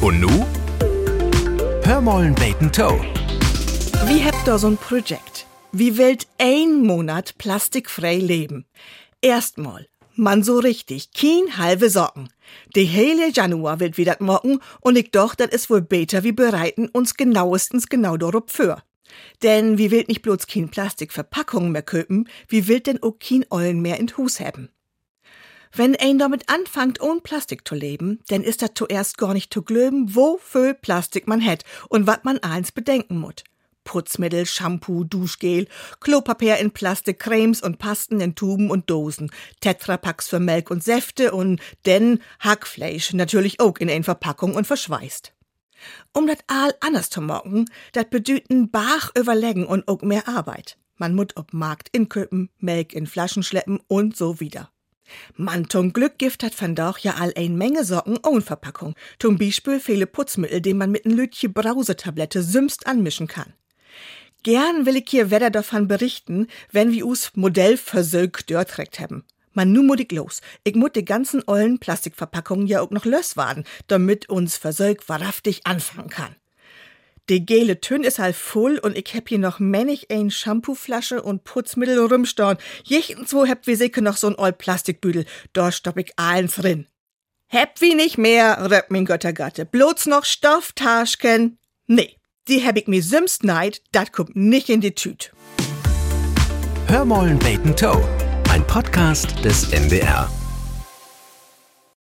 Und nu? Hörmollen Bacon Toe. Wie habt ihr so ein Projekt? Wie wollt ein Monat plastikfrei leben? Erstmal, man so richtig, kein halbe Socken. De hele Januar wird wieder morgen und ich doch, das ist wohl besser, wie bereiten uns genauestens genau darauf für. Denn wie wild nicht bloß kein Plastikverpackungen mehr köpen, wie wild denn auch kein Eulen mehr in Hus haben. Wenn ein damit anfangt, ohne Plastik zu leben, dann ist das zuerst gar nicht zu glöben, wo viel Plastik man hat und wat man eins bedenken muss. Putzmittel, Shampoo, Duschgel, Klopapier in Plastik, Cremes und Pasten in Tuben und Dosen, Tetrapacks für Melk und Säfte und denn Hackfleisch natürlich auch in ein Verpackung und verschweißt. Um dat all anders zu machen, dat bedüten Bach überlegen und auch mehr Arbeit. Man muss ob Markt inköpen, Melk in Flaschen schleppen und so wieder. Man zum Glück gift hat van doch ja all ein Menge Socken ohne Verpackung. Zum Beispiel viele Putzmittel, die man mit n Lütje Brausetablette sümst anmischen kann. Gern will ich hier wieder davon berichten, wenn wir us Modell versögt dörträgt haben. Man nu ich los. Ich muss die ganzen ollen Plastikverpackungen ja auch noch lös werden, damit uns versögt wahrhaftig anfangen kann. Die gele Tünn ist halt voll und ich hab hier noch männig ein Shampooflasche und Putzmittel rumstauen. Jechtens wo hab wie sicher noch so ein old Plastikbüdel. Da stopp ich allen drin. Hab wie nicht mehr, röp mein Göttergatte. Bloß noch Stofftaschken. Nee, die hab ich mir simst neid, dat kommt nicht in die Tüt. Hörmollen Bacon Toe. Ein Podcast des NDR.